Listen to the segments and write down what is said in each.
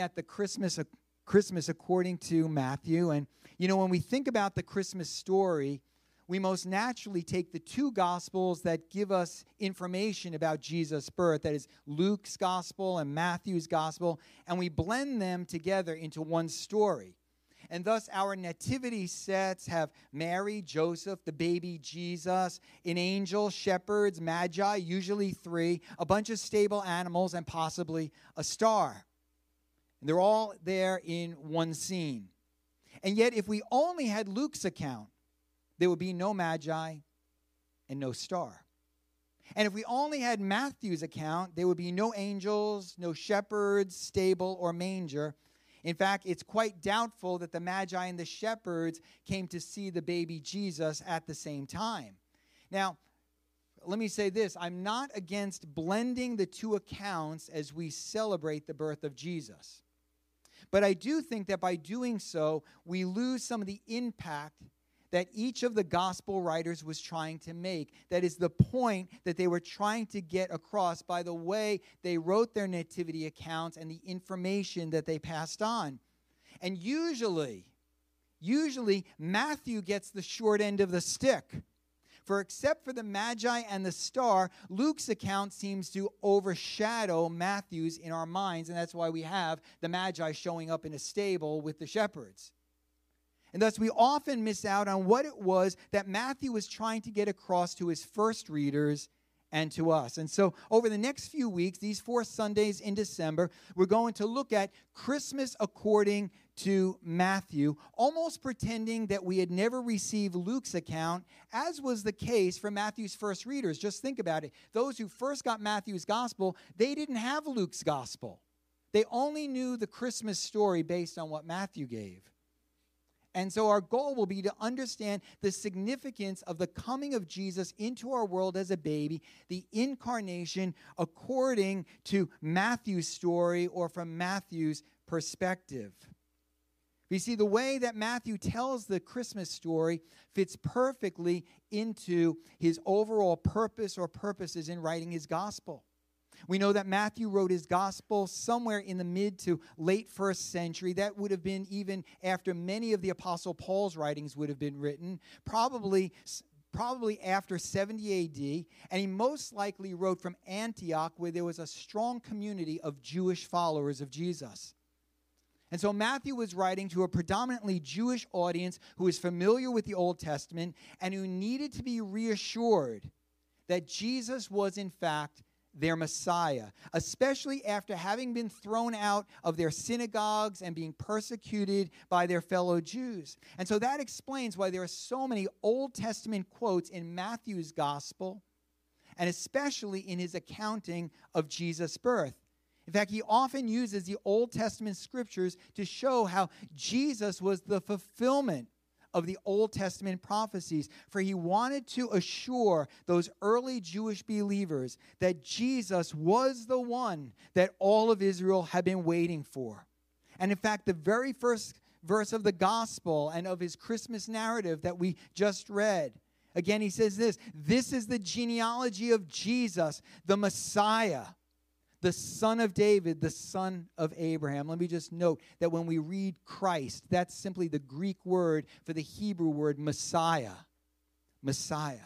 at the Christmas Christmas according to Matthew and you know when we think about the Christmas story we most naturally take the two gospels that give us information about Jesus' birth that is Luke's gospel and Matthew's gospel and we blend them together into one story and thus, our nativity sets have Mary, Joseph, the baby Jesus, an angel, shepherds, magi, usually three, a bunch of stable animals, and possibly a star. And they're all there in one scene. And yet, if we only had Luke's account, there would be no magi and no star. And if we only had Matthew's account, there would be no angels, no shepherds, stable, or manger. In fact, it's quite doubtful that the Magi and the shepherds came to see the baby Jesus at the same time. Now, let me say this I'm not against blending the two accounts as we celebrate the birth of Jesus. But I do think that by doing so, we lose some of the impact that each of the gospel writers was trying to make. That is the point that they were trying to get across by the way they wrote their nativity accounts and the information that they passed on. And usually, usually, Matthew gets the short end of the stick. For except for the Magi and the star, Luke's account seems to overshadow Matthew's in our minds, and that's why we have the Magi showing up in a stable with the shepherds. And thus, we often miss out on what it was that Matthew was trying to get across to his first readers and to us. And so, over the next few weeks, these four Sundays in December, we're going to look at Christmas according to Matthew, almost pretending that we had never received Luke's account, as was the case for Matthew's first readers. Just think about it. Those who first got Matthew's gospel, they didn't have Luke's gospel. They only knew the Christmas story based on what Matthew gave. And so our goal will be to understand the significance of the coming of Jesus into our world as a baby, the incarnation according to Matthew's story or from Matthew's perspective. You see, the way that Matthew tells the Christmas story fits perfectly into his overall purpose or purposes in writing his gospel. We know that Matthew wrote his gospel somewhere in the mid to late first century. That would have been even after many of the Apostle Paul's writings would have been written, probably probably after 70 AD, and he most likely wrote from Antioch, where there was a strong community of Jewish followers of Jesus. And so Matthew was writing to a predominantly Jewish audience who was familiar with the Old Testament and who needed to be reassured that Jesus was, in fact, their Messiah, especially after having been thrown out of their synagogues and being persecuted by their fellow Jews. And so that explains why there are so many Old Testament quotes in Matthew's gospel, and especially in his accounting of Jesus' birth. In fact, he often uses the Old Testament scriptures to show how Jesus was the fulfillment of the Old Testament prophecies, for he wanted to assure those early Jewish believers that Jesus was the one that all of Israel had been waiting for. And in fact, the very first verse of the gospel and of his Christmas narrative that we just read. Again, he says this this is the genealogy of Jesus, the Messiah the son of David, the son of Abraham. Let me just note that when we read Christ, that's simply the Greek word for the Hebrew word Messiah. Messiah.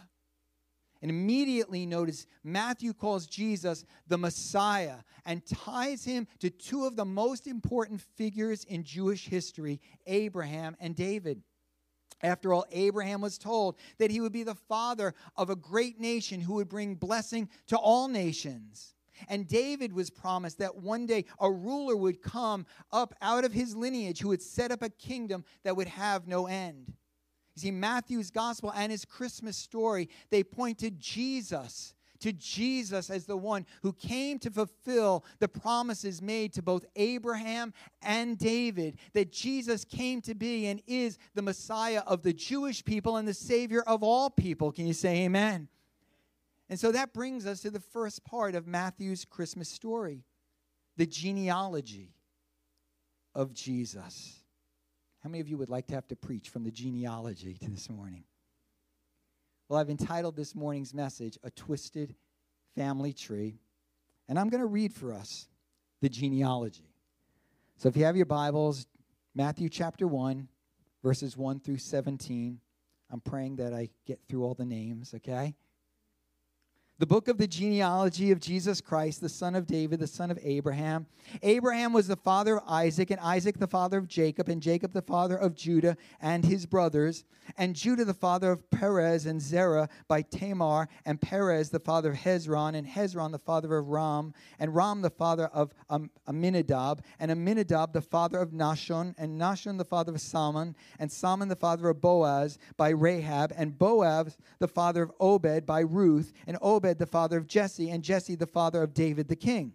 And immediately notice Matthew calls Jesus the Messiah and ties him to two of the most important figures in Jewish history, Abraham and David. After all, Abraham was told that he would be the father of a great nation who would bring blessing to all nations. And David was promised that one day a ruler would come up out of his lineage who would set up a kingdom that would have no end. You see, Matthew's gospel and his Christmas story, they point to Jesus, to Jesus as the one who came to fulfill the promises made to both Abraham and David, that Jesus came to be and is the Messiah of the Jewish people and the Savior of all people. Can you say amen? And so that brings us to the first part of Matthew's Christmas story the genealogy of Jesus. How many of you would like to have to preach from the genealogy to this morning? Well, I've entitled this morning's message, A Twisted Family Tree. And I'm going to read for us the genealogy. So if you have your Bibles, Matthew chapter 1, verses 1 through 17. I'm praying that I get through all the names, okay? The book of the genealogy of Jesus Christ, the son of David, the son of Abraham. Abraham was the father of Isaac, and Isaac the father of Jacob, and Jacob the father of Judah and his brothers, and Judah the father of Perez and Zerah by Tamar, and Perez the father of Hezron, and Hezron the father of Ram, and Ram the father of um, Amminadab, and Amminadab the father of Nahshon, and Nahshon the father of Salmon, and Salmon the father of Boaz by Rahab, and Boaz the father of Obed by Ruth, and Obed Obed the father of Jesse, and Jesse the father of David the king.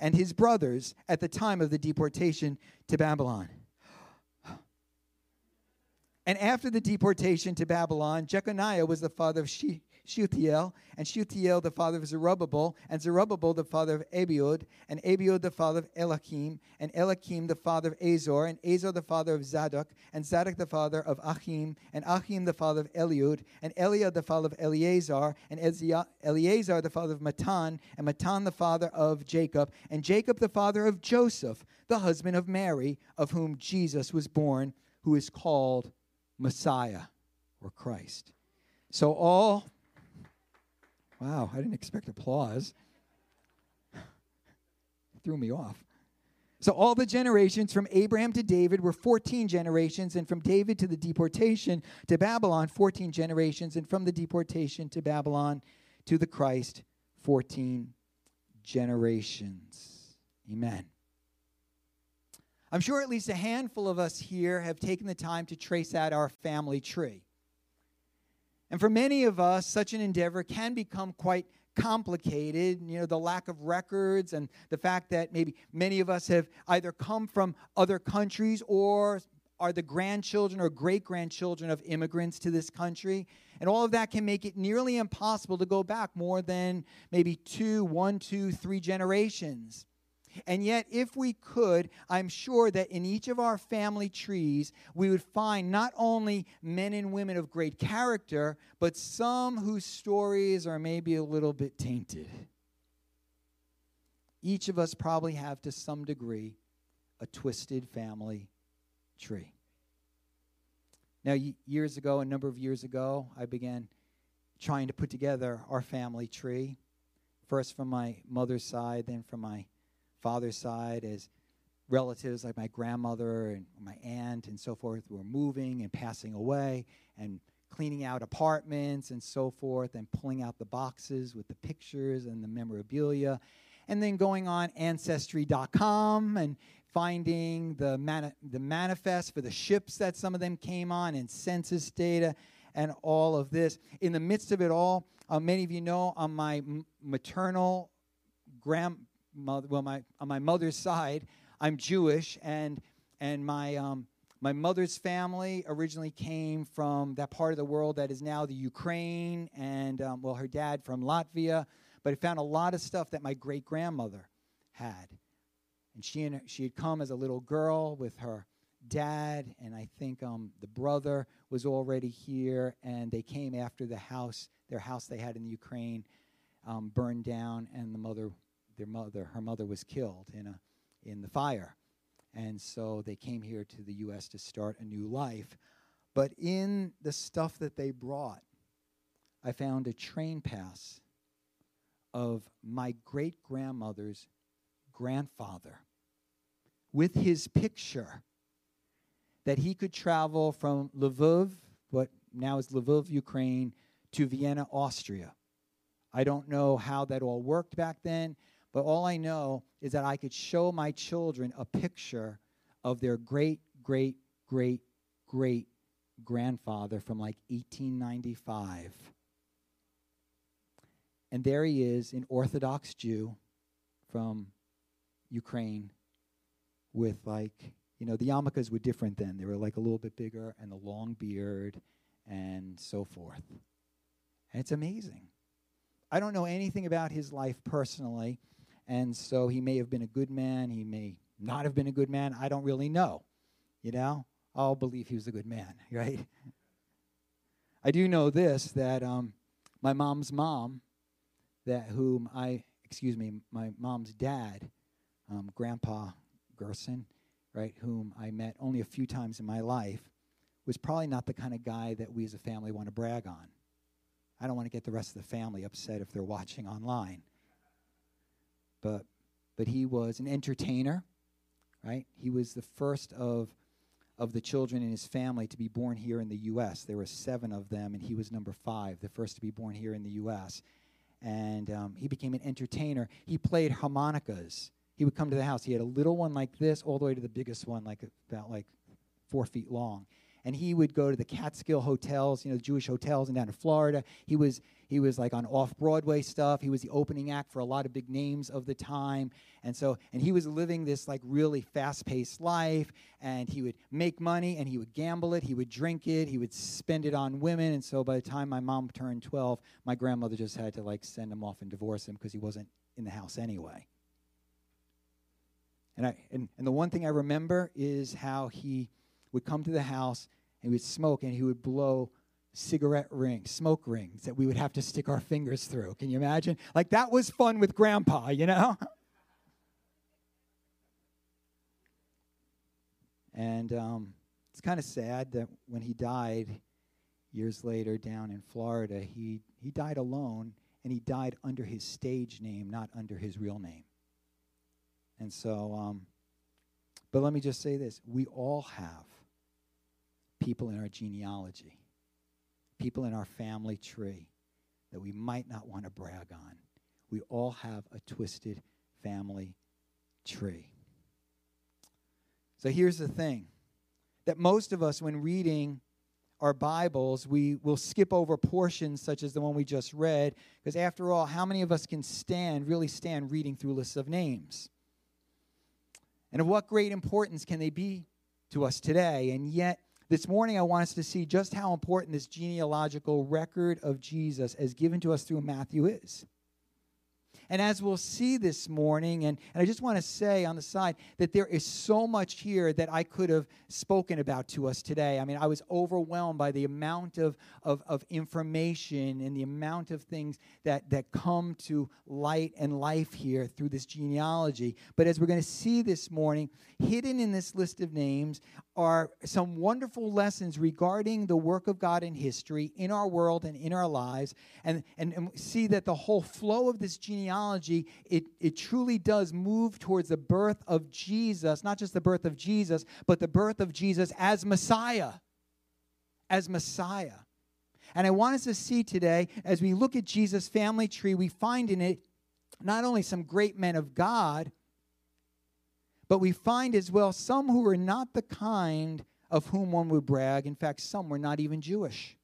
and his brothers at the time of the deportation to Babylon. And after the deportation to Babylon, Jeconiah was the father of she- Shealtiel, and Shealtiel the father of Zerubbabel, and Zerubbabel the father of Abiud, and Abiud the father of Eliakim, and Eliakim the father of Azor, and Azor the father of Zadok, and Zadok the father of Achim, and Achim the father of Eliud, and Eliud the father of Eleazar, and Eleazar the father of Matthan, and Matthan the father of Jacob, and Jacob the father of Joseph, the husband of Mary, of whom Jesus was born, who is called Messiah or Christ. So all Wow, I didn't expect applause. Threw me off. So, all the generations from Abraham to David were 14 generations, and from David to the deportation to Babylon, 14 generations, and from the deportation to Babylon to the Christ, 14 generations. Amen. I'm sure at least a handful of us here have taken the time to trace out our family tree. And for many of us, such an endeavor can become quite complicated. You know, the lack of records and the fact that maybe many of us have either come from other countries or are the grandchildren or great grandchildren of immigrants to this country. And all of that can make it nearly impossible to go back more than maybe two, one, two, three generations. And yet, if we could, I'm sure that in each of our family trees, we would find not only men and women of great character, but some whose stories are maybe a little bit tainted. Each of us probably have, to some degree, a twisted family tree. Now, years ago, a number of years ago, I began trying to put together our family tree, first from my mother's side, then from my father's side as relatives like my grandmother and my aunt and so forth were moving and passing away and cleaning out apartments and so forth and pulling out the boxes with the pictures and the memorabilia. And then going on ancestry.com and finding the, mani- the manifest for the ships that some of them came on and census data and all of this. In the midst of it all uh, many of you know on my m- maternal grand mother, well, my on my mother's side, I'm Jewish, and and my um, my mother's family originally came from that part of the world that is now the Ukraine, and um, well, her dad from Latvia, but I found a lot of stuff that my great grandmother had, and she and she had come as a little girl with her dad, and I think um, the brother was already here, and they came after the house, their house they had in the Ukraine, um, burned down, and the mother their mother, her mother was killed in a in the fire, and so they came here to the U.S. to start a new life. But in the stuff that they brought, I found a train pass of my great grandmother's grandfather with his picture that he could travel from Lviv, what now is Lviv, Ukraine, to Vienna, Austria. I don't know how that all worked back then. But all I know is that I could show my children a picture of their great, great, great, great grandfather from like 1895. And there he is, an Orthodox Jew from Ukraine, with like, you know, the yarmulkes were different then. They were like a little bit bigger and the long beard and so forth. And it's amazing. I don't know anything about his life personally, and so he may have been a good man, he may not have been a good man. I don't really know. You know, I'll believe he was a good man, right? I do know this that um, my mom's mom, that whom I, excuse me, my mom's dad, um, Grandpa Gerson, right, whom I met only a few times in my life, was probably not the kind of guy that we as a family want to brag on. I don't want to get the rest of the family upset if they're watching online. But but he was an entertainer, right? He was the first of of the children in his family to be born here in the U.S. There were seven of them, and he was number five, the first to be born here in the U.S. And um, he became an entertainer. He played harmonicas. He would come to the house. He had a little one like this, all the way to the biggest one, like about like four feet long and he would go to the Catskill hotels, you know, the Jewish hotels, and down in Florida. He was he was like on off Broadway stuff. He was the opening act for a lot of big names of the time, and so and he was living this like really fast paced life. And he would make money, and he would gamble it. He would drink it. He would spend it on women. And so by the time my mom turned twelve, my grandmother just had to like send him off and divorce him because he wasn't in the house anyway. And I and, and the one thing I remember is how he would come to the house and he would smoke and he would blow cigarette rings, smoke rings that we would have to stick our fingers through. Can you imagine? Like that was fun with grandpa, you know? and um, it's kind of sad that when he died years later down in Florida, he, he died alone and he died under his stage name, not under his real name. And so, um, but let me just say this we all have people in our genealogy, people in our family tree that we might not want to brag on. We all have a twisted family tree. So here's the thing that most of us, when reading our Bibles, we will skip over portions such as the one we just read, because after all, how many of us can stand, really stand reading through lists of names? And of what great importance can they be to us today? And yet, this morning, I want us to see just how important this genealogical record of Jesus, as given to us through Matthew, is. And as we'll see this morning, and, and I just want to say on the side that there is so much here that I could have spoken about to us today. I mean, I was overwhelmed by the amount of, of, of information and the amount of things that, that come to light and life here through this genealogy. But as we're going to see this morning, hidden in this list of names are some wonderful lessons regarding the work of God in history, in our world, and in our lives, and, and, and see that the whole flow of this genealogy, it, it truly does move towards the birth of Jesus, not just the birth of Jesus, but the birth of Jesus as Messiah. As Messiah. And I want us to see today, as we look at Jesus' family tree, we find in it not only some great men of God, but we find as well some who were not the kind of whom one would brag. In fact, some were not even Jewish.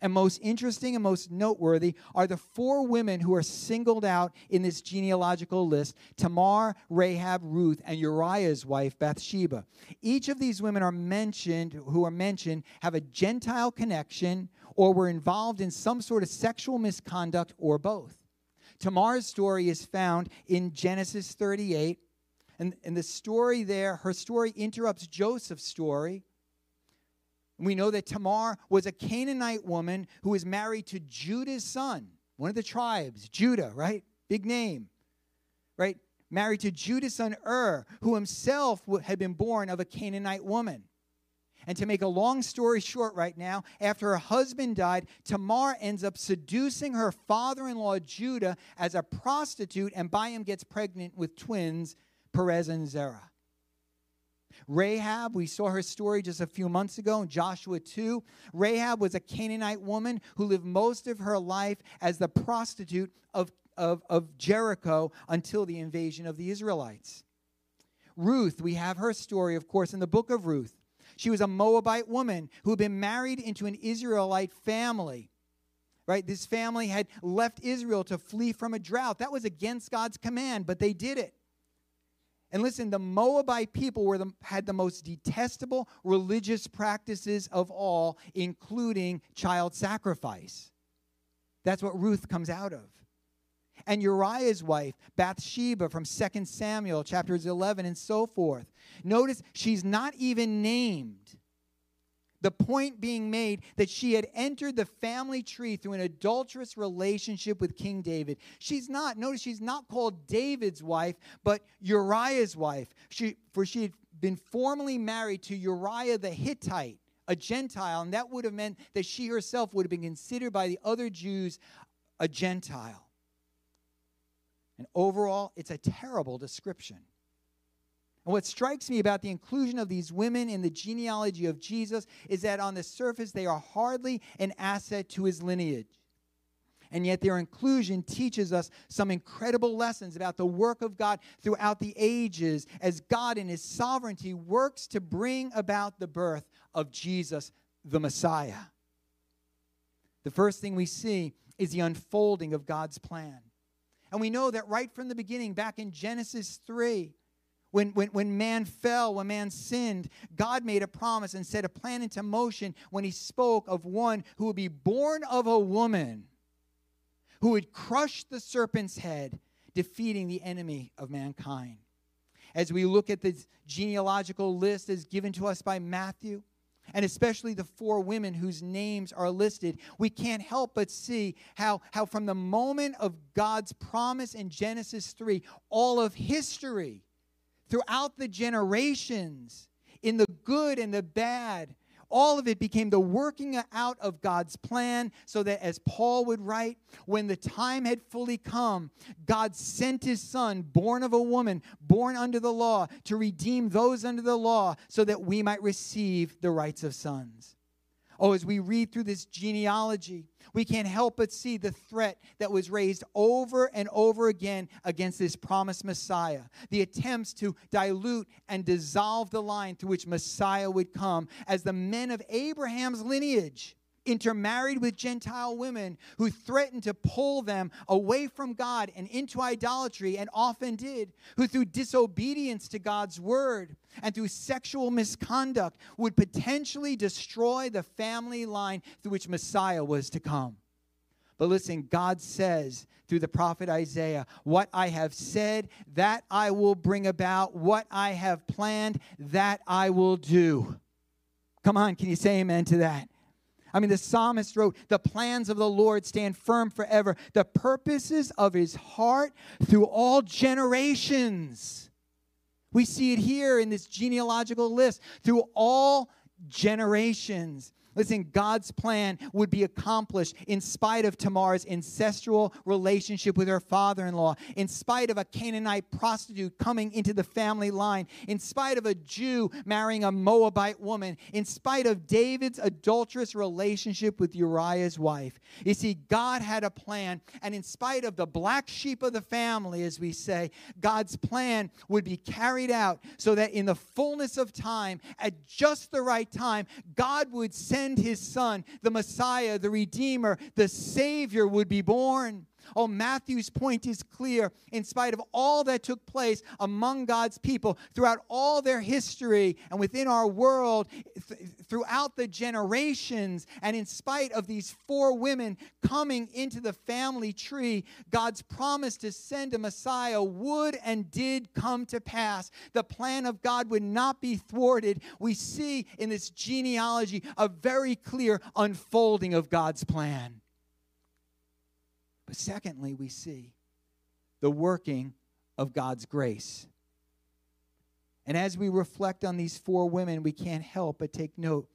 And most interesting and most noteworthy are the four women who are singled out in this genealogical list Tamar, Rahab, Ruth, and Uriah's wife, Bathsheba. Each of these women are mentioned, who are mentioned, have a Gentile connection or were involved in some sort of sexual misconduct or both. Tamar's story is found in Genesis 38, and, and the story there, her story interrupts Joseph's story. We know that Tamar was a Canaanite woman who was married to Judah's son, one of the tribes, Judah, right? Big name, right? Married to Judah's son Ur, who himself had been born of a Canaanite woman. And to make a long story short, right now, after her husband died, Tamar ends up seducing her father in law Judah as a prostitute and by him gets pregnant with twins Perez and Zerah. Rahab, we saw her story just a few months ago in Joshua 2. Rahab was a Canaanite woman who lived most of her life as the prostitute of, of, of Jericho until the invasion of the Israelites. Ruth, we have her story, of course, in the book of Ruth. She was a Moabite woman who had been married into an Israelite family. Right? This family had left Israel to flee from a drought. That was against God's command, but they did it. And listen, the Moabite people were the, had the most detestable religious practices of all, including child sacrifice. That's what Ruth comes out of. And Uriah's wife, Bathsheba, from 2 Samuel chapters 11 and so forth. Notice she's not even named. The point being made that she had entered the family tree through an adulterous relationship with King David. She's not, notice she's not called David's wife, but Uriah's wife. She, for she had been formally married to Uriah the Hittite, a Gentile, and that would have meant that she herself would have been considered by the other Jews a Gentile. And overall, it's a terrible description. And what strikes me about the inclusion of these women in the genealogy of Jesus is that on the surface they are hardly an asset to his lineage. And yet their inclusion teaches us some incredible lessons about the work of God throughout the ages as God in his sovereignty works to bring about the birth of Jesus, the Messiah. The first thing we see is the unfolding of God's plan. And we know that right from the beginning, back in Genesis 3, when, when, when man fell, when man sinned, God made a promise and set a plan into motion when he spoke of one who would be born of a woman, who would crush the serpent's head, defeating the enemy of mankind. As we look at this genealogical list as given to us by Matthew, and especially the four women whose names are listed, we can't help but see how, how from the moment of God's promise in Genesis 3, all of history throughout the generations, in the good and the bad. All of it became the working out of God's plan, so that as Paul would write, when the time had fully come, God sent his son, born of a woman, born under the law, to redeem those under the law, so that we might receive the rights of sons. Oh, as we read through this genealogy, we can't help but see the threat that was raised over and over again against this promised Messiah. The attempts to dilute and dissolve the line through which Messiah would come as the men of Abraham's lineage intermarried with Gentile women who threatened to pull them away from God and into idolatry, and often did, who through disobedience to God's word and through sexual misconduct would potentially destroy the family line through which Messiah was to come. But listen, God says through the prophet Isaiah, What I have said, that I will bring about. What I have planned, that I will do. Come on, can you say amen to that? I mean, the psalmist wrote, The plans of the Lord stand firm forever, the purposes of his heart through all generations. We see it here in this genealogical list through all generations. Listen, God's plan would be accomplished in spite of Tamar's ancestral relationship with her father in law, in spite of a Canaanite prostitute coming into the family line, in spite of a Jew marrying a Moabite woman, in spite of David's adulterous relationship with Uriah's wife. You see, God had a plan, and in spite of the black sheep of the family, as we say, God's plan would be carried out so that in the fullness of time, at just the right time, God would send send his son, the Messiah, the Redeemer, the Savior would be born. Oh, Matthew's point is clear. In spite of all that took place among God's people throughout all their history and within our world, th- throughout the generations, and in spite of these four women coming into the family tree, God's promise to send a Messiah would and did come to pass. The plan of God would not be thwarted. We see in this genealogy a very clear unfolding of God's plan. But secondly, we see the working of God's grace. And as we reflect on these four women, we can't help but take note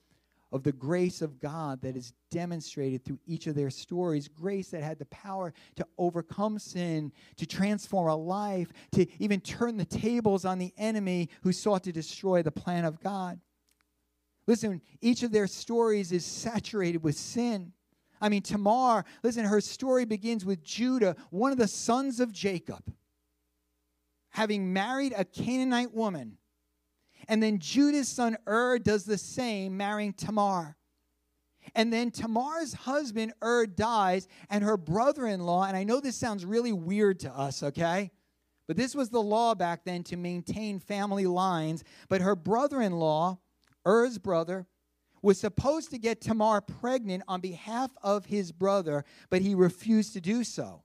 of the grace of God that is demonstrated through each of their stories. Grace that had the power to overcome sin, to transform a life, to even turn the tables on the enemy who sought to destroy the plan of God. Listen, each of their stories is saturated with sin. I mean, Tamar, listen, her story begins with Judah, one of the sons of Jacob, having married a Canaanite woman. And then Judah's son Ur does the same, marrying Tamar. And then Tamar's husband Ur dies, and her brother in law, and I know this sounds really weird to us, okay? But this was the law back then to maintain family lines. But her brother in law, Er's brother, was supposed to get Tamar pregnant on behalf of his brother, but he refused to do so.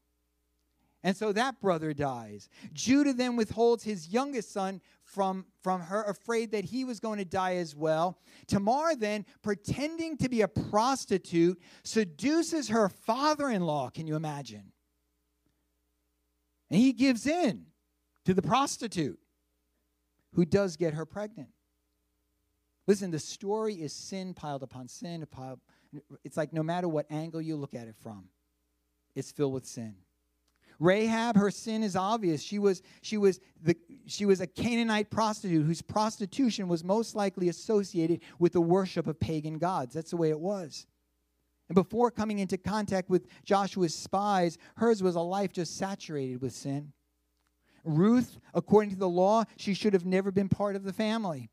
And so that brother dies. Judah then withholds his youngest son from, from her, afraid that he was going to die as well. Tamar then, pretending to be a prostitute, seduces her father in law. Can you imagine? And he gives in to the prostitute who does get her pregnant. Listen, the story is sin piled upon sin. It's like no matter what angle you look at it from, it's filled with sin. Rahab, her sin is obvious. She was, she was, the, she was a Canaanite prostitute whose prostitution was most likely associated with the worship of pagan gods. That's the way it was. And before coming into contact with Joshua's spies, hers was a life just saturated with sin. Ruth, according to the law, she should have never been part of the family.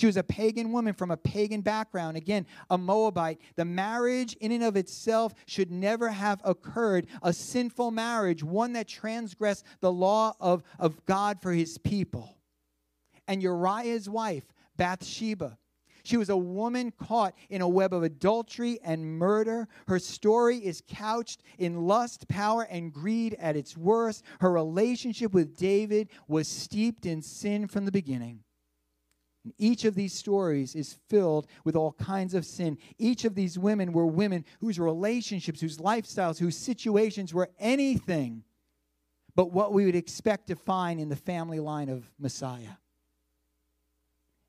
She was a pagan woman from a pagan background. Again, a Moabite. The marriage, in and of itself, should never have occurred. A sinful marriage, one that transgressed the law of, of God for his people. And Uriah's wife, Bathsheba. She was a woman caught in a web of adultery and murder. Her story is couched in lust, power, and greed at its worst. Her relationship with David was steeped in sin from the beginning. And each of these stories is filled with all kinds of sin. Each of these women were women whose relationships, whose lifestyles, whose situations were anything but what we would expect to find in the family line of Messiah.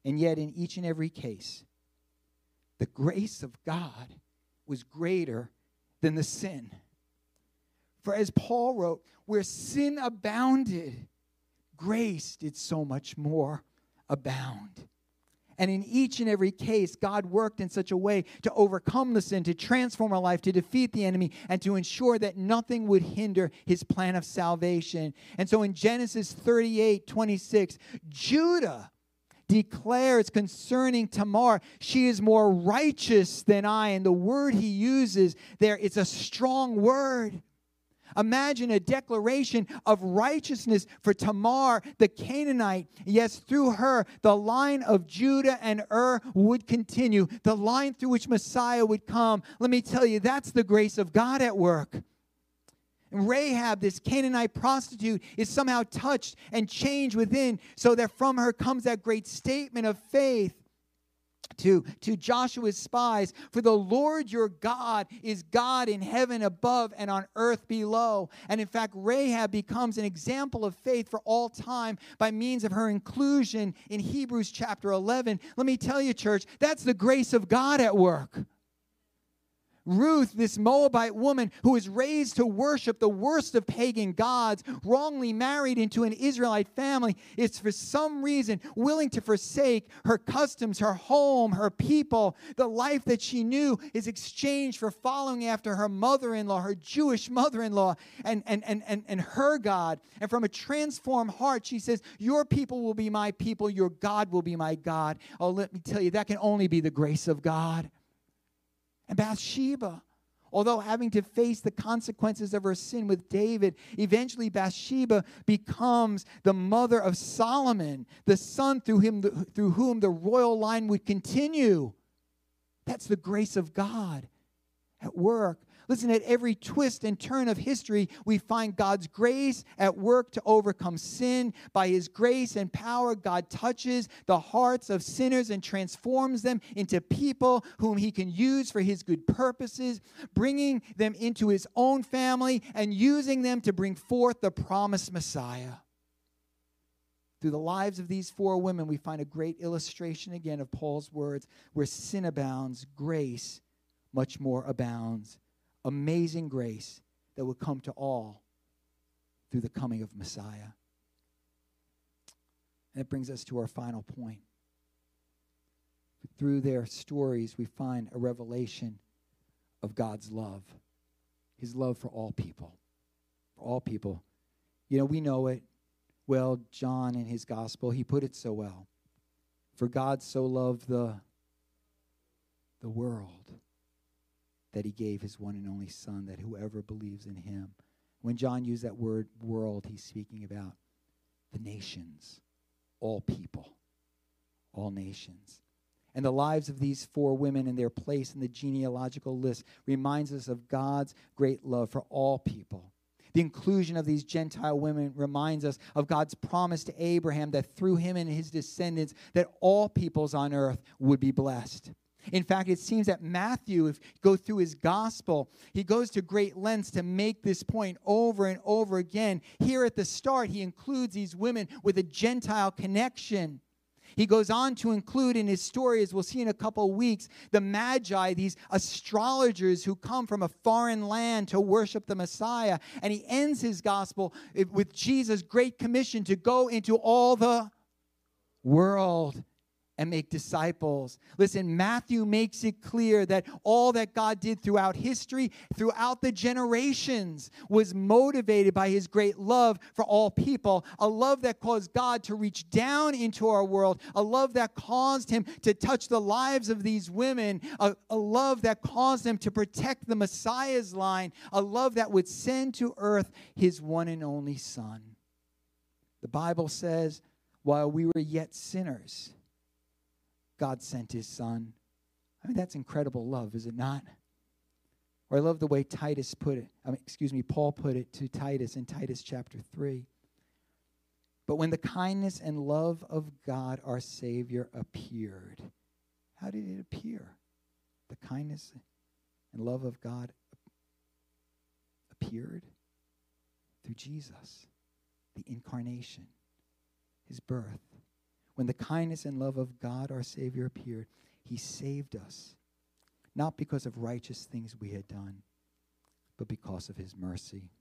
And yet, in each and every case, the grace of God was greater than the sin. For as Paul wrote, where sin abounded, grace did so much more abound. And in each and every case, God worked in such a way to overcome the sin, to transform our life, to defeat the enemy, and to ensure that nothing would hinder his plan of salvation. And so in Genesis 38 26, Judah declares concerning Tamar, she is more righteous than I. And the word he uses there, it's a strong word. Imagine a declaration of righteousness for Tamar, the Canaanite. Yes, through her, the line of Judah and Ur would continue, the line through which Messiah would come. Let me tell you, that's the grace of God at work. Rahab, this Canaanite prostitute, is somehow touched and changed within, so that from her comes that great statement of faith to, to Joshua's spies, for the Lord your God is God in heaven above and on earth below. And in fact, Rahab becomes an example of faith for all time by means of her inclusion in Hebrews chapter 11. Let me tell you, church, that's the grace of God at work. Ruth, this Moabite woman who was raised to worship the worst of pagan gods, wrongly married into an Israelite family, is for some reason willing to forsake her customs, her home, her people, the life that she knew is exchanged for following after her mother in law, her Jewish mother in law, and, and, and, and, and her God. And from a transformed heart, she says, Your people will be my people, your God will be my God. Oh, let me tell you, that can only be the grace of God and Bathsheba. Although having to face the consequences of her sin with David, eventually Bathsheba becomes the mother of Solomon, the son through, him, through whom the royal line would continue. That's the grace of God at work. Listen, at every twist and turn of history, we find God's grace at work to overcome sin. By his grace and power, God touches the hearts of sinners and transforms them into people whom he can use for his good purposes, bringing them into his own family and using them to bring forth the promised Messiah. Through the lives of these four women, we find a great illustration again of Paul's words where sin abounds, grace much more abounds amazing grace that would come to all through the coming of Messiah. And it brings us to our final point. Through their stories, we find a revelation of God's love, his love for all people. For all people. You know, we know it well. John in his gospel, he put it so well. For God so loved the, the world that he gave his one and only Son, that whoever believes in him. When John used that word world, he's speaking about the nations, all people, all nations. And the lives of these four women and their place in the genealogical list reminds us of God's great love for all people. The inclusion of these Gentile women reminds us of God's promise to Abraham that through him and his descendants that all peoples on earth would be blessed. In fact, it seems that Matthew, if you go through his gospel, he goes to great lengths to make this point over and over again. Here at the start, he includes these women with a Gentile connection. He goes on to include in his story, as we'll see in a couple weeks, the Magi, these astrologers who come from a foreign land to worship the Messiah. And he ends his gospel with Jesus' great commission to go into all the world and make disciples. Listen, Matthew makes it clear that all that God did throughout history, throughout the generations, was motivated by his great love for all people, a love that caused God to reach down into our world, a love that caused him to touch the lives of these women, a, a love that caused him to protect the Messiah's line, a love that would send to earth his one and only Son. The Bible says, while we were yet sinners, God sent his son. I mean, that's incredible love, is it not? Or I love the way Titus put it, I mean, excuse me, Paul put it to Titus in Titus chapter 3. But when the kindness and love of God our Savior appeared, how did it appear? The kindness and love of God appeared through Jesus, the incarnation, his birth. When the kindness and love of God our Savior appeared, he saved us, not because of righteous things we had done, but because of his mercy.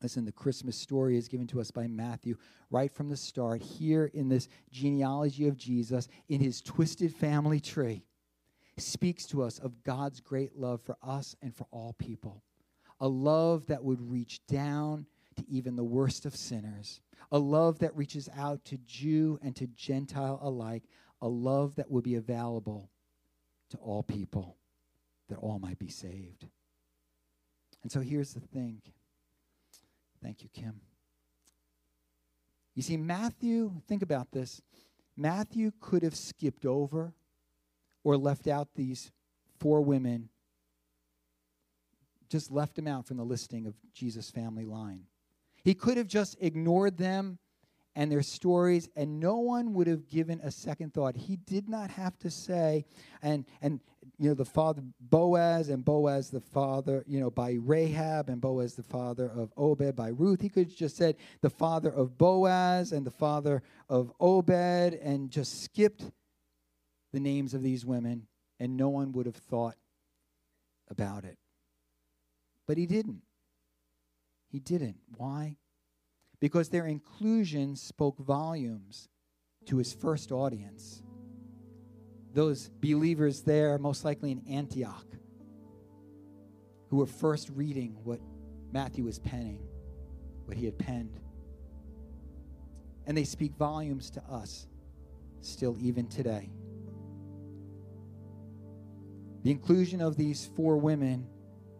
Listen, the Christmas story is given to us by Matthew right from the start, here in this genealogy of Jesus, in his twisted family tree, speaks to us of God's great love for us and for all people. A love that would reach down to even the worst of sinners, a love that reaches out to Jew and to Gentile alike, a love that will be available to all people, that all might be saved. And so here's the thing. Thank you, Kim. You see, Matthew, think about this. Matthew could have skipped over or left out these four women, just left them out from the listing of Jesus' family line. He could have just ignored them and their stories, and no one would have given a second thought. He did not have to say, and and you know the father Boaz and Boaz the father, you know, by Rahab and Boaz the father of Obed by Ruth. He could just said the father of Boaz and the father of Obed, and just skipped the names of these women, and no one would have thought about it. But he didn't. He didn't. Why? Because their inclusion spoke volumes to his first audience. Those believers there, most likely in Antioch, who were first reading what Matthew was penning, what he had penned. And they speak volumes to us still, even today. The inclusion of these four women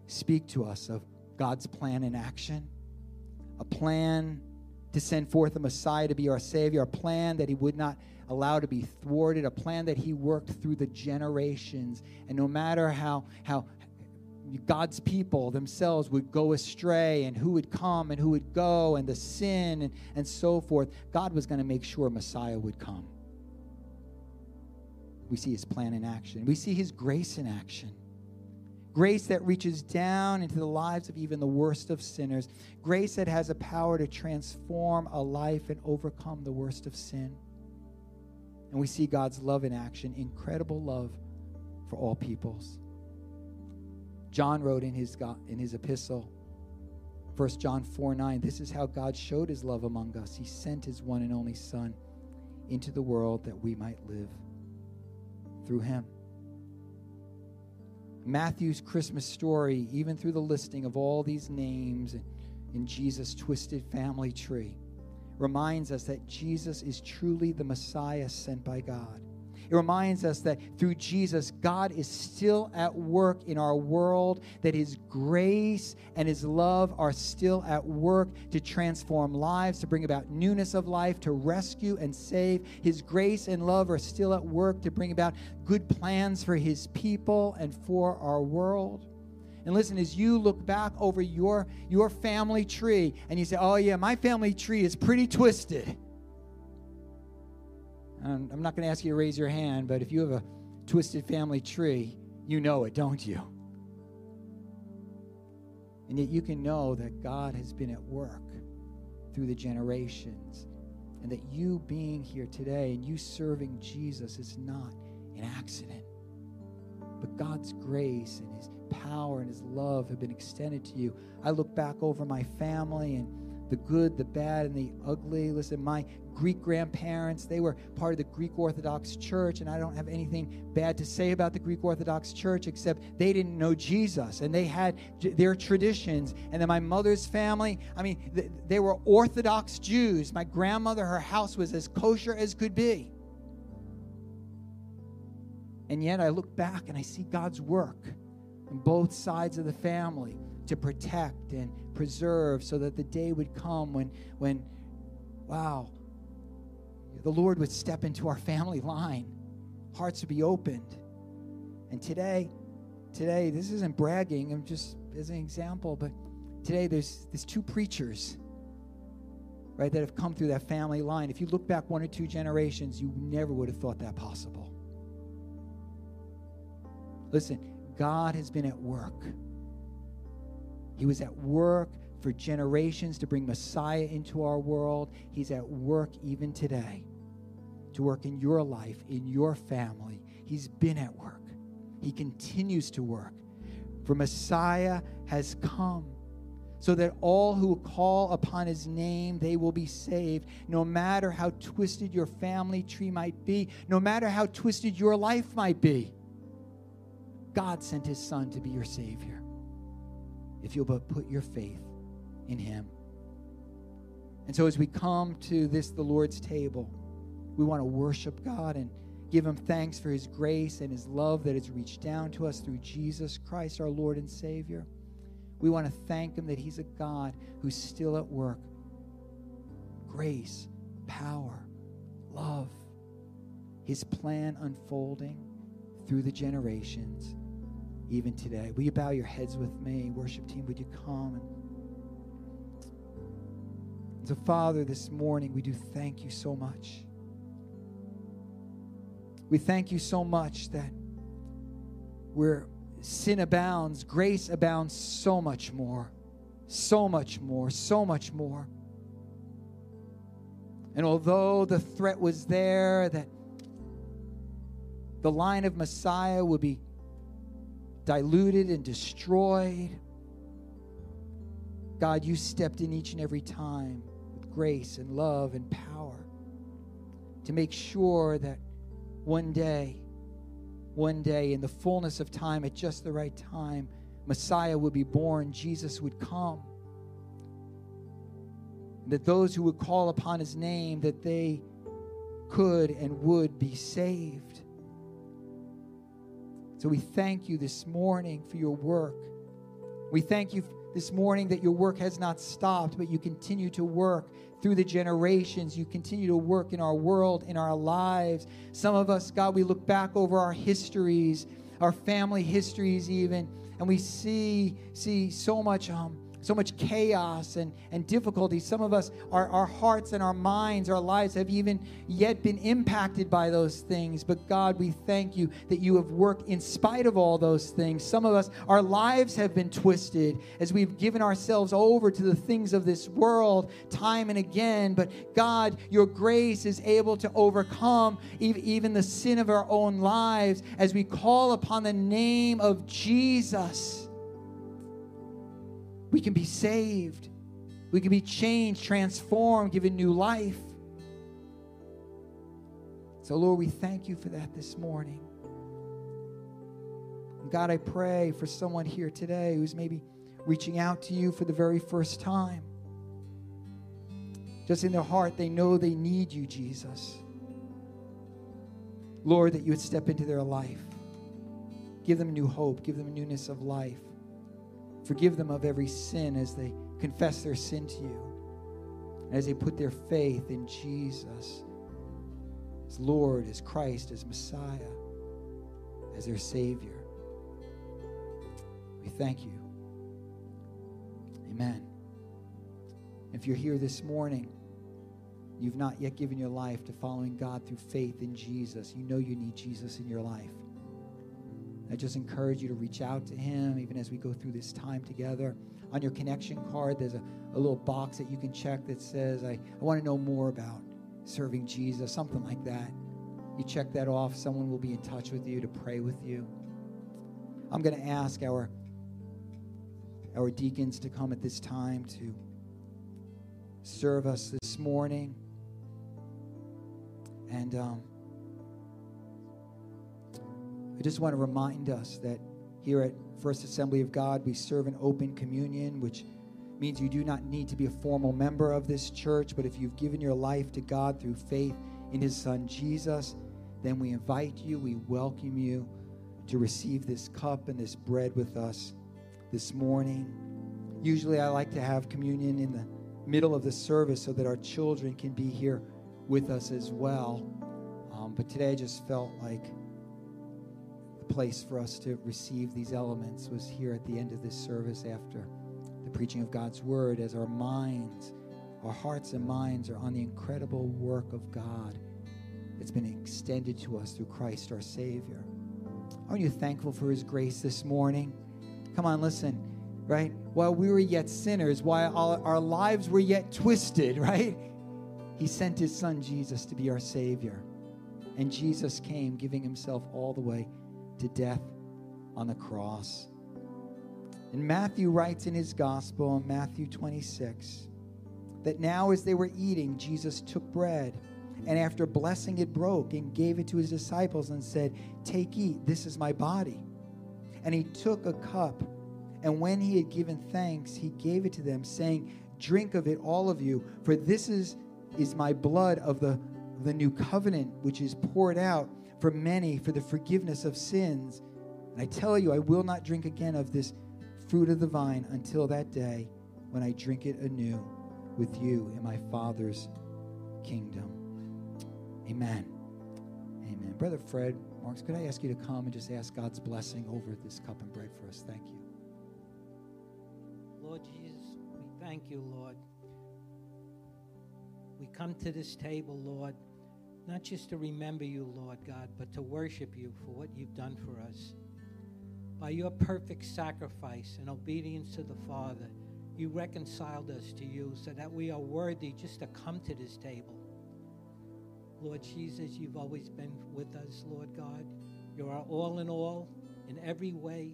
speak to us of God's plan in action, a plan to send forth a Messiah to be our Savior, a plan that He would not allow to be thwarted, a plan that He worked through the generations. And no matter how, how God's people themselves would go astray and who would come and who would go and the sin and, and so forth, God was going to make sure Messiah would come. We see His plan in action, we see His grace in action grace that reaches down into the lives of even the worst of sinners, grace that has a power to transform a life and overcome the worst of sin. And we see God's love in action, incredible love for all peoples. John wrote in his, in his epistle, 1 John 4 9, this is how God showed his love among us. He sent his one and only Son into the world that we might live through him. Matthew's Christmas story, even through the listing of all these names in Jesus' twisted family tree, reminds us that Jesus is truly the Messiah sent by God. It reminds us that through Jesus, God is still at work in our world, that His grace and His love are still at work to transform lives, to bring about newness of life, to rescue and save. His grace and love are still at work to bring about good plans for His people and for our world. And listen, as you look back over your, your family tree and you say, oh, yeah, my family tree is pretty twisted. And I'm not going to ask you to raise your hand, but if you have a twisted family tree, you know it, don't you? And yet you can know that God has been at work through the generations. And that you being here today and you serving Jesus is not an accident. But God's grace and His power and His love have been extended to you. I look back over my family and the good, the bad, and the ugly. Listen, my Greek grandparents, they were part of the Greek Orthodox Church, and I don't have anything bad to say about the Greek Orthodox Church except they didn't know Jesus and they had their traditions. And then my mother's family, I mean, they were Orthodox Jews. My grandmother, her house was as kosher as could be. And yet I look back and I see God's work on both sides of the family to protect and preserve so that the day would come when when wow the Lord would step into our family line hearts would be opened. And today today this isn't bragging I'm just as an example but today there's there's two preachers right that have come through that family line. If you look back one or two generations you never would have thought that possible. Listen God has been at work. He was at work for generations to bring Messiah into our world. He's at work even today to work in your life, in your family. He's been at work. He continues to work. For Messiah has come so that all who call upon his name they will be saved no matter how twisted your family tree might be no matter how twisted your life might be God sent his son to be your Savior if you'll but put your faith in him. And so, as we come to this, the Lord's table, we want to worship God and give him thanks for his grace and his love that has reached down to us through Jesus Christ, our Lord and Savior. We want to thank him that he's a God who's still at work. Grace, power, love, his plan unfolding through the generations even today. Will you bow your heads with me? Worship team, would you come? And so, Father, this morning we do thank you so much. We thank you so much that where sin abounds, grace abounds so much more, so much more, so much more. And although the threat was there that the line of Messiah would be diluted and destroyed. God, you stepped in each and every time with grace and love and power to make sure that one day, one day, in the fullness of time, at just the right time, Messiah would be born, Jesus would come. That those who would call upon his name, that they could and would be saved. So we thank you this morning for your work. We thank you this morning that your work has not stopped, but you continue to work through the generations. You continue to work in our world, in our lives. Some of us, God, we look back over our histories, our family histories, even, and we see see so much um, so much chaos and, and difficulty. Some of us, our, our hearts and our minds, our lives have even yet been impacted by those things. But God, we thank you that you have worked in spite of all those things. Some of us, our lives have been twisted as we've given ourselves over to the things of this world time and again. But God, your grace is able to overcome even the sin of our own lives as we call upon the name of Jesus we can be saved. We can be changed, transformed, given new life. So, Lord, we thank you for that this morning. God, I pray for someone here today who's maybe reaching out to you for the very first time. Just in their heart, they know they need you, Jesus. Lord, that you would step into their life. Give them new hope, give them newness of life. Forgive them of every sin as they confess their sin to you, as they put their faith in Jesus as Lord, as Christ, as Messiah, as their Savior. We thank you. Amen. If you're here this morning, you've not yet given your life to following God through faith in Jesus, you know you need Jesus in your life. I just encourage you to reach out to Him even as we go through this time together. On your connection card, there's a, a little box that you can check that says, I, I want to know more about serving Jesus, something like that. You check that off, someone will be in touch with you to pray with you. I'm going to ask our, our deacons to come at this time to serve us this morning. And um, I just want to remind us that here at First Assembly of God, we serve an open communion, which means you do not need to be a formal member of this church, but if you've given your life to God through faith in His Son Jesus, then we invite you, we welcome you to receive this cup and this bread with us this morning. Usually, I like to have communion in the middle of the service so that our children can be here with us as well. Um, but today, I just felt like place for us to receive these elements was here at the end of this service after the preaching of God's word as our minds, our hearts and minds are on the incredible work of God that's been extended to us through Christ our Savior. Aren't you thankful for his grace this morning? Come on, listen, right? While we were yet sinners, while our lives were yet twisted, right? He sent his son Jesus to be our Savior. And Jesus came, giving himself all the way to death on the cross. And Matthew writes in his gospel, in Matthew 26, that now as they were eating, Jesus took bread and after blessing it, broke and gave it to his disciples and said, Take, eat, this is my body. And he took a cup, and when he had given thanks, he gave it to them, saying, Drink of it, all of you, for this is, is my blood of the, the new covenant, which is poured out for many for the forgiveness of sins. And I tell you, I will not drink again of this fruit of the vine until that day when I drink it anew with you in my Father's kingdom. Amen. Amen. Brother Fred, Marks, could I ask you to come and just ask God's blessing over this cup and bread for us? Thank you. Lord Jesus, we thank you, Lord. We come to this table, Lord, not just to remember you, Lord God, but to worship you for what you've done for us. By your perfect sacrifice and obedience to the Father, you reconciled us to you so that we are worthy just to come to this table. Lord Jesus, you've always been with us, Lord God. You're all in all in every way.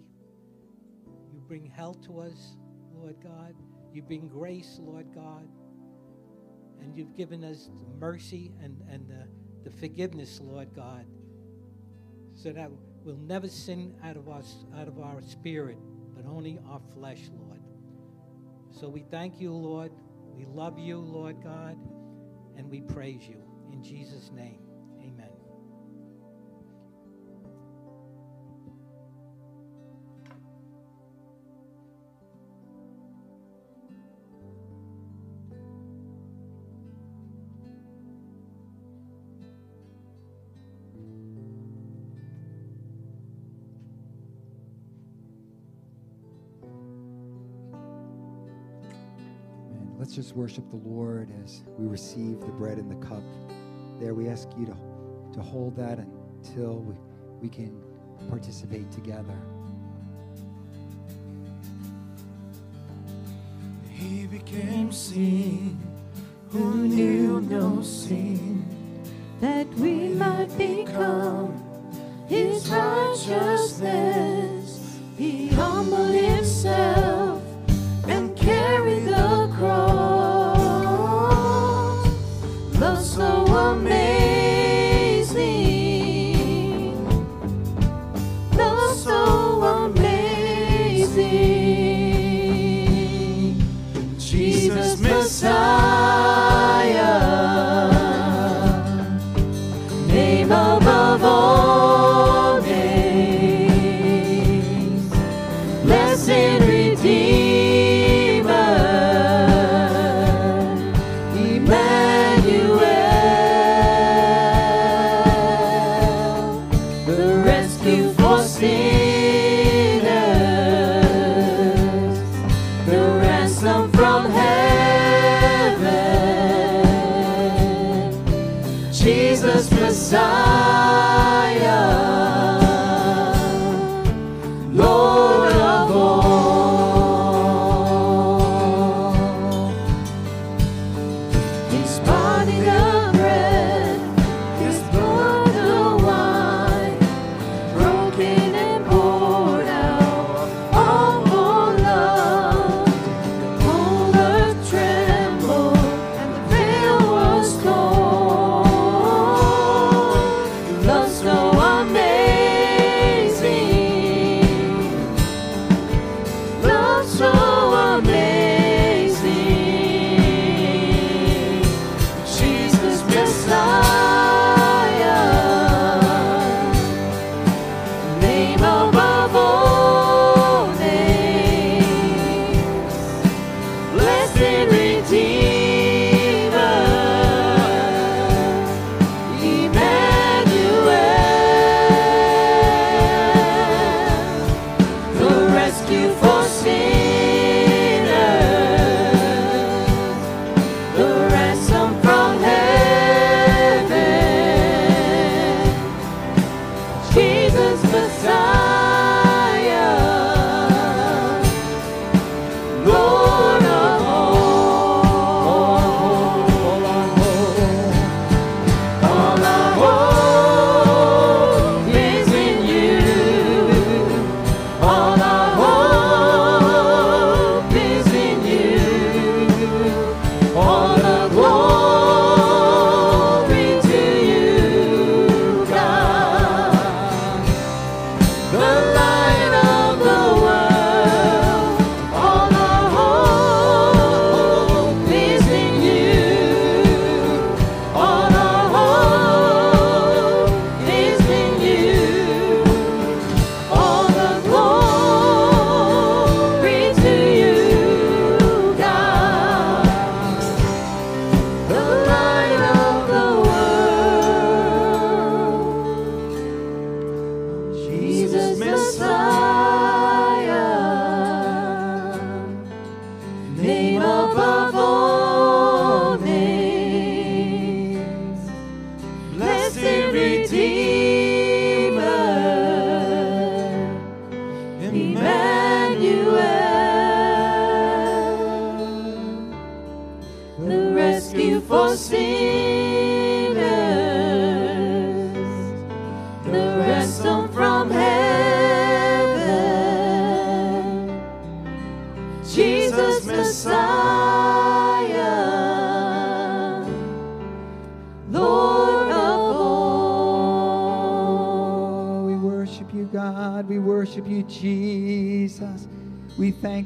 You bring health to us, Lord God. You bring grace, Lord God. And you've given us mercy and, and the, the forgiveness, Lord God, so that we'll never sin out of, us, out of our spirit, but only our flesh, Lord. So we thank you, Lord. We love you, Lord God, and we praise you. In Jesus' name, Let's just worship the Lord as we receive the bread and the cup there, we ask you to, to hold that until we, we can participate together. He became sin who knew no sin, that we might become his righteousness. He humbled himself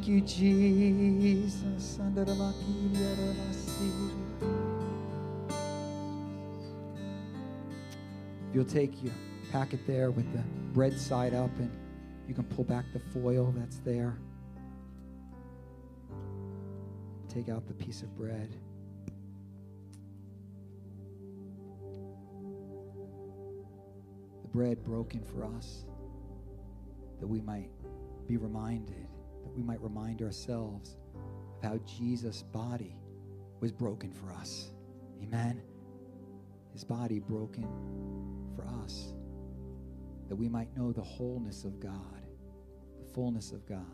you, Jesus. You'll take your packet there with the bread side up, and you can pull back the foil that's there. Take out the piece of bread. The bread broken for us, that we might be reminded, we might remind ourselves of how Jesus' body was broken for us. Amen. His body broken for us, that we might know the wholeness of God, the fullness of God,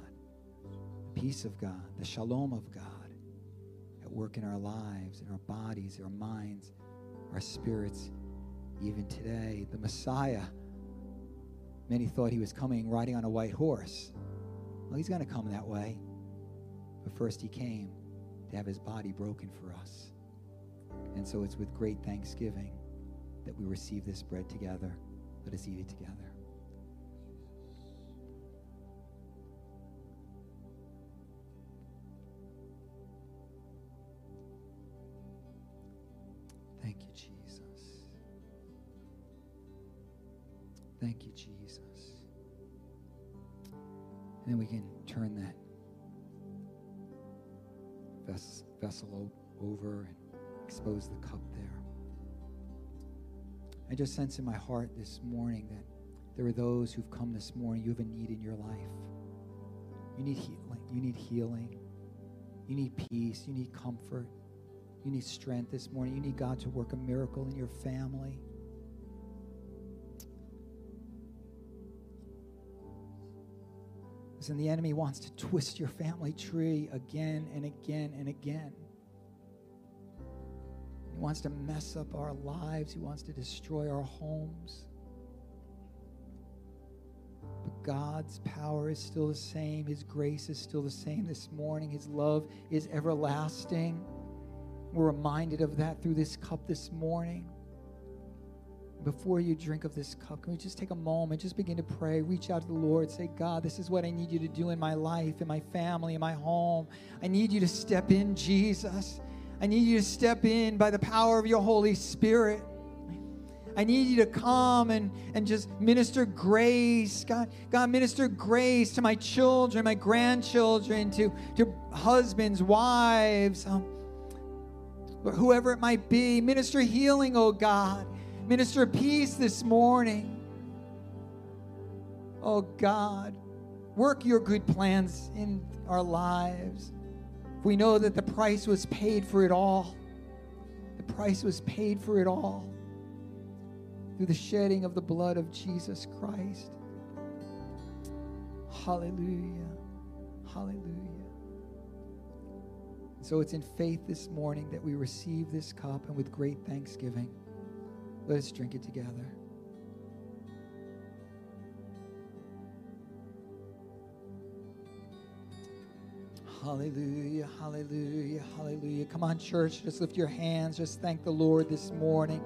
the peace of God, the shalom of God at work in our lives, in our bodies, our minds, our spirits, even today. The Messiah, many thought he was coming riding on a white horse. Well, he's going to come that way. But first, he came to have his body broken for us. And so it's with great thanksgiving that we receive this bread together. Let us eat it together. Vessel over and expose the cup there. I just sense in my heart this morning that there are those who've come this morning, you have a need in your life. You need healing. You need healing. You need peace. You need comfort. You need strength this morning. You need God to work a miracle in your family. Listen, the enemy wants to twist your family tree again and again and again. Wants to mess up our lives. He wants to destroy our homes. But God's power is still the same. His grace is still the same this morning. His love is everlasting. We're reminded of that through this cup this morning. Before you drink of this cup, can we just take a moment, just begin to pray, reach out to the Lord, say, God, this is what I need you to do in my life, in my family, in my home. I need you to step in, Jesus. I need you to step in by the power of your Holy Spirit. I need you to come and, and just minister grace. God, God, minister grace to my children, my grandchildren, to, to husbands, wives, um, whoever it might be. Minister healing, oh God. Minister peace this morning. Oh God, work your good plans in our lives. We know that the price was paid for it all. The price was paid for it all through the shedding of the blood of Jesus Christ. Hallelujah. Hallelujah. So it's in faith this morning that we receive this cup and with great thanksgiving. Let us drink it together. Hallelujah, hallelujah, hallelujah. Come on, church, just lift your hands. Just thank the Lord this morning.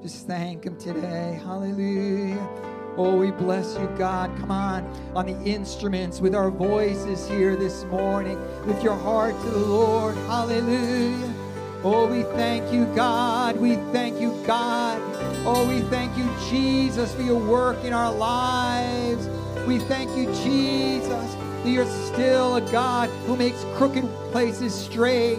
Just thank Him today. Hallelujah. Oh, we bless you, God. Come on, on the instruments with our voices here this morning. Lift your heart to the Lord. Hallelujah. Oh, we thank you, God. We thank you, God. Oh, we thank you, Jesus, for your work in our lives. We thank you, Jesus, that you're still a God who makes crooked places straight.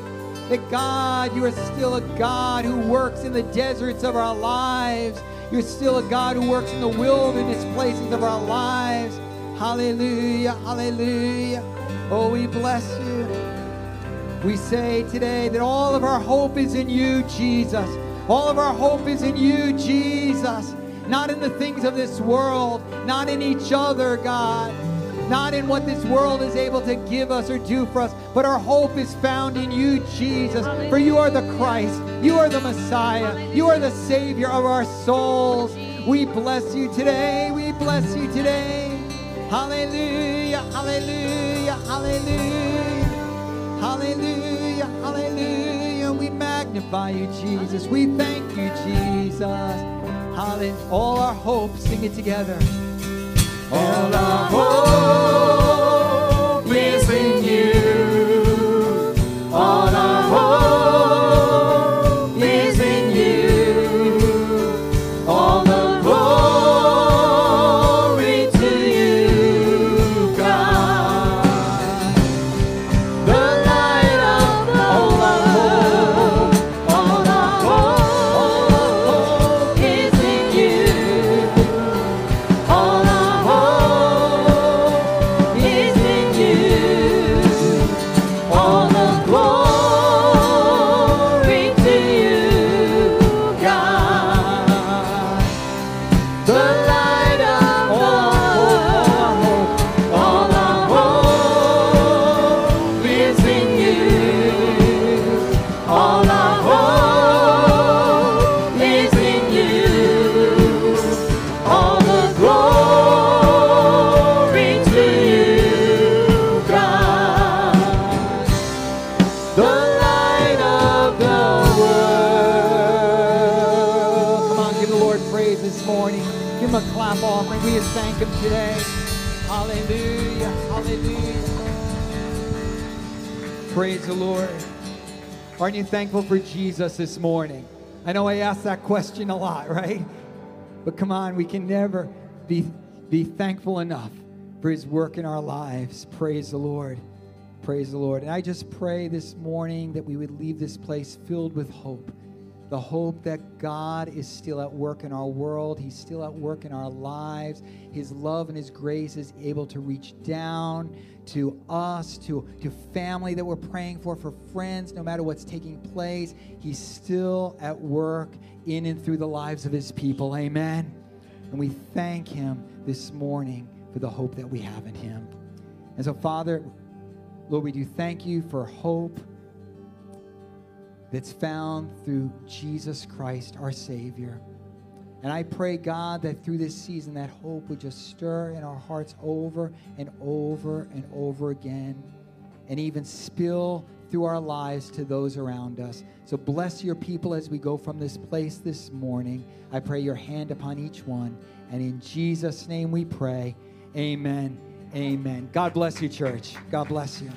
That God, you are still a God who works in the deserts of our lives. You're still a God who works in the wilderness places of our lives. Hallelujah, hallelujah. Oh, we bless you. We say today that all of our hope is in you, Jesus. All of our hope is in you, Jesus. Not in the things of this world, not in each other, God, not in what this world is able to give us or do for us, but our hope is found in you, Jesus. For you are the Christ, you are the Messiah, you are the Savior of our souls. We bless you today, we bless you today. Hallelujah, hallelujah, hallelujah. Hallelujah, hallelujah. We magnify you, Jesus. We thank you, Jesus. Hallelujah. All our hope, sing it together. All our hope thankful for Jesus this morning? I know I ask that question a lot, right? But come on, we can never be, be thankful enough for his work in our lives. Praise the Lord. Praise the Lord. And I just pray this morning that we would leave this place filled with hope. The hope that God is still at work in our world. He's still at work in our lives. His love and His grace is able to reach down to us, to, to family that we're praying for, for friends, no matter what's taking place. He's still at work in and through the lives of His people. Amen. And we thank Him this morning for the hope that we have in Him. And so, Father, Lord, we do thank you for hope that's found through Jesus Christ, our Savior. And I pray, God, that through this season, that hope would just stir in our hearts over and over and over again, and even spill through our lives to those around us. So bless your people as we go from this place this morning. I pray your hand upon each one. And in Jesus' name we pray. Amen. Amen. God bless you, church. God bless you.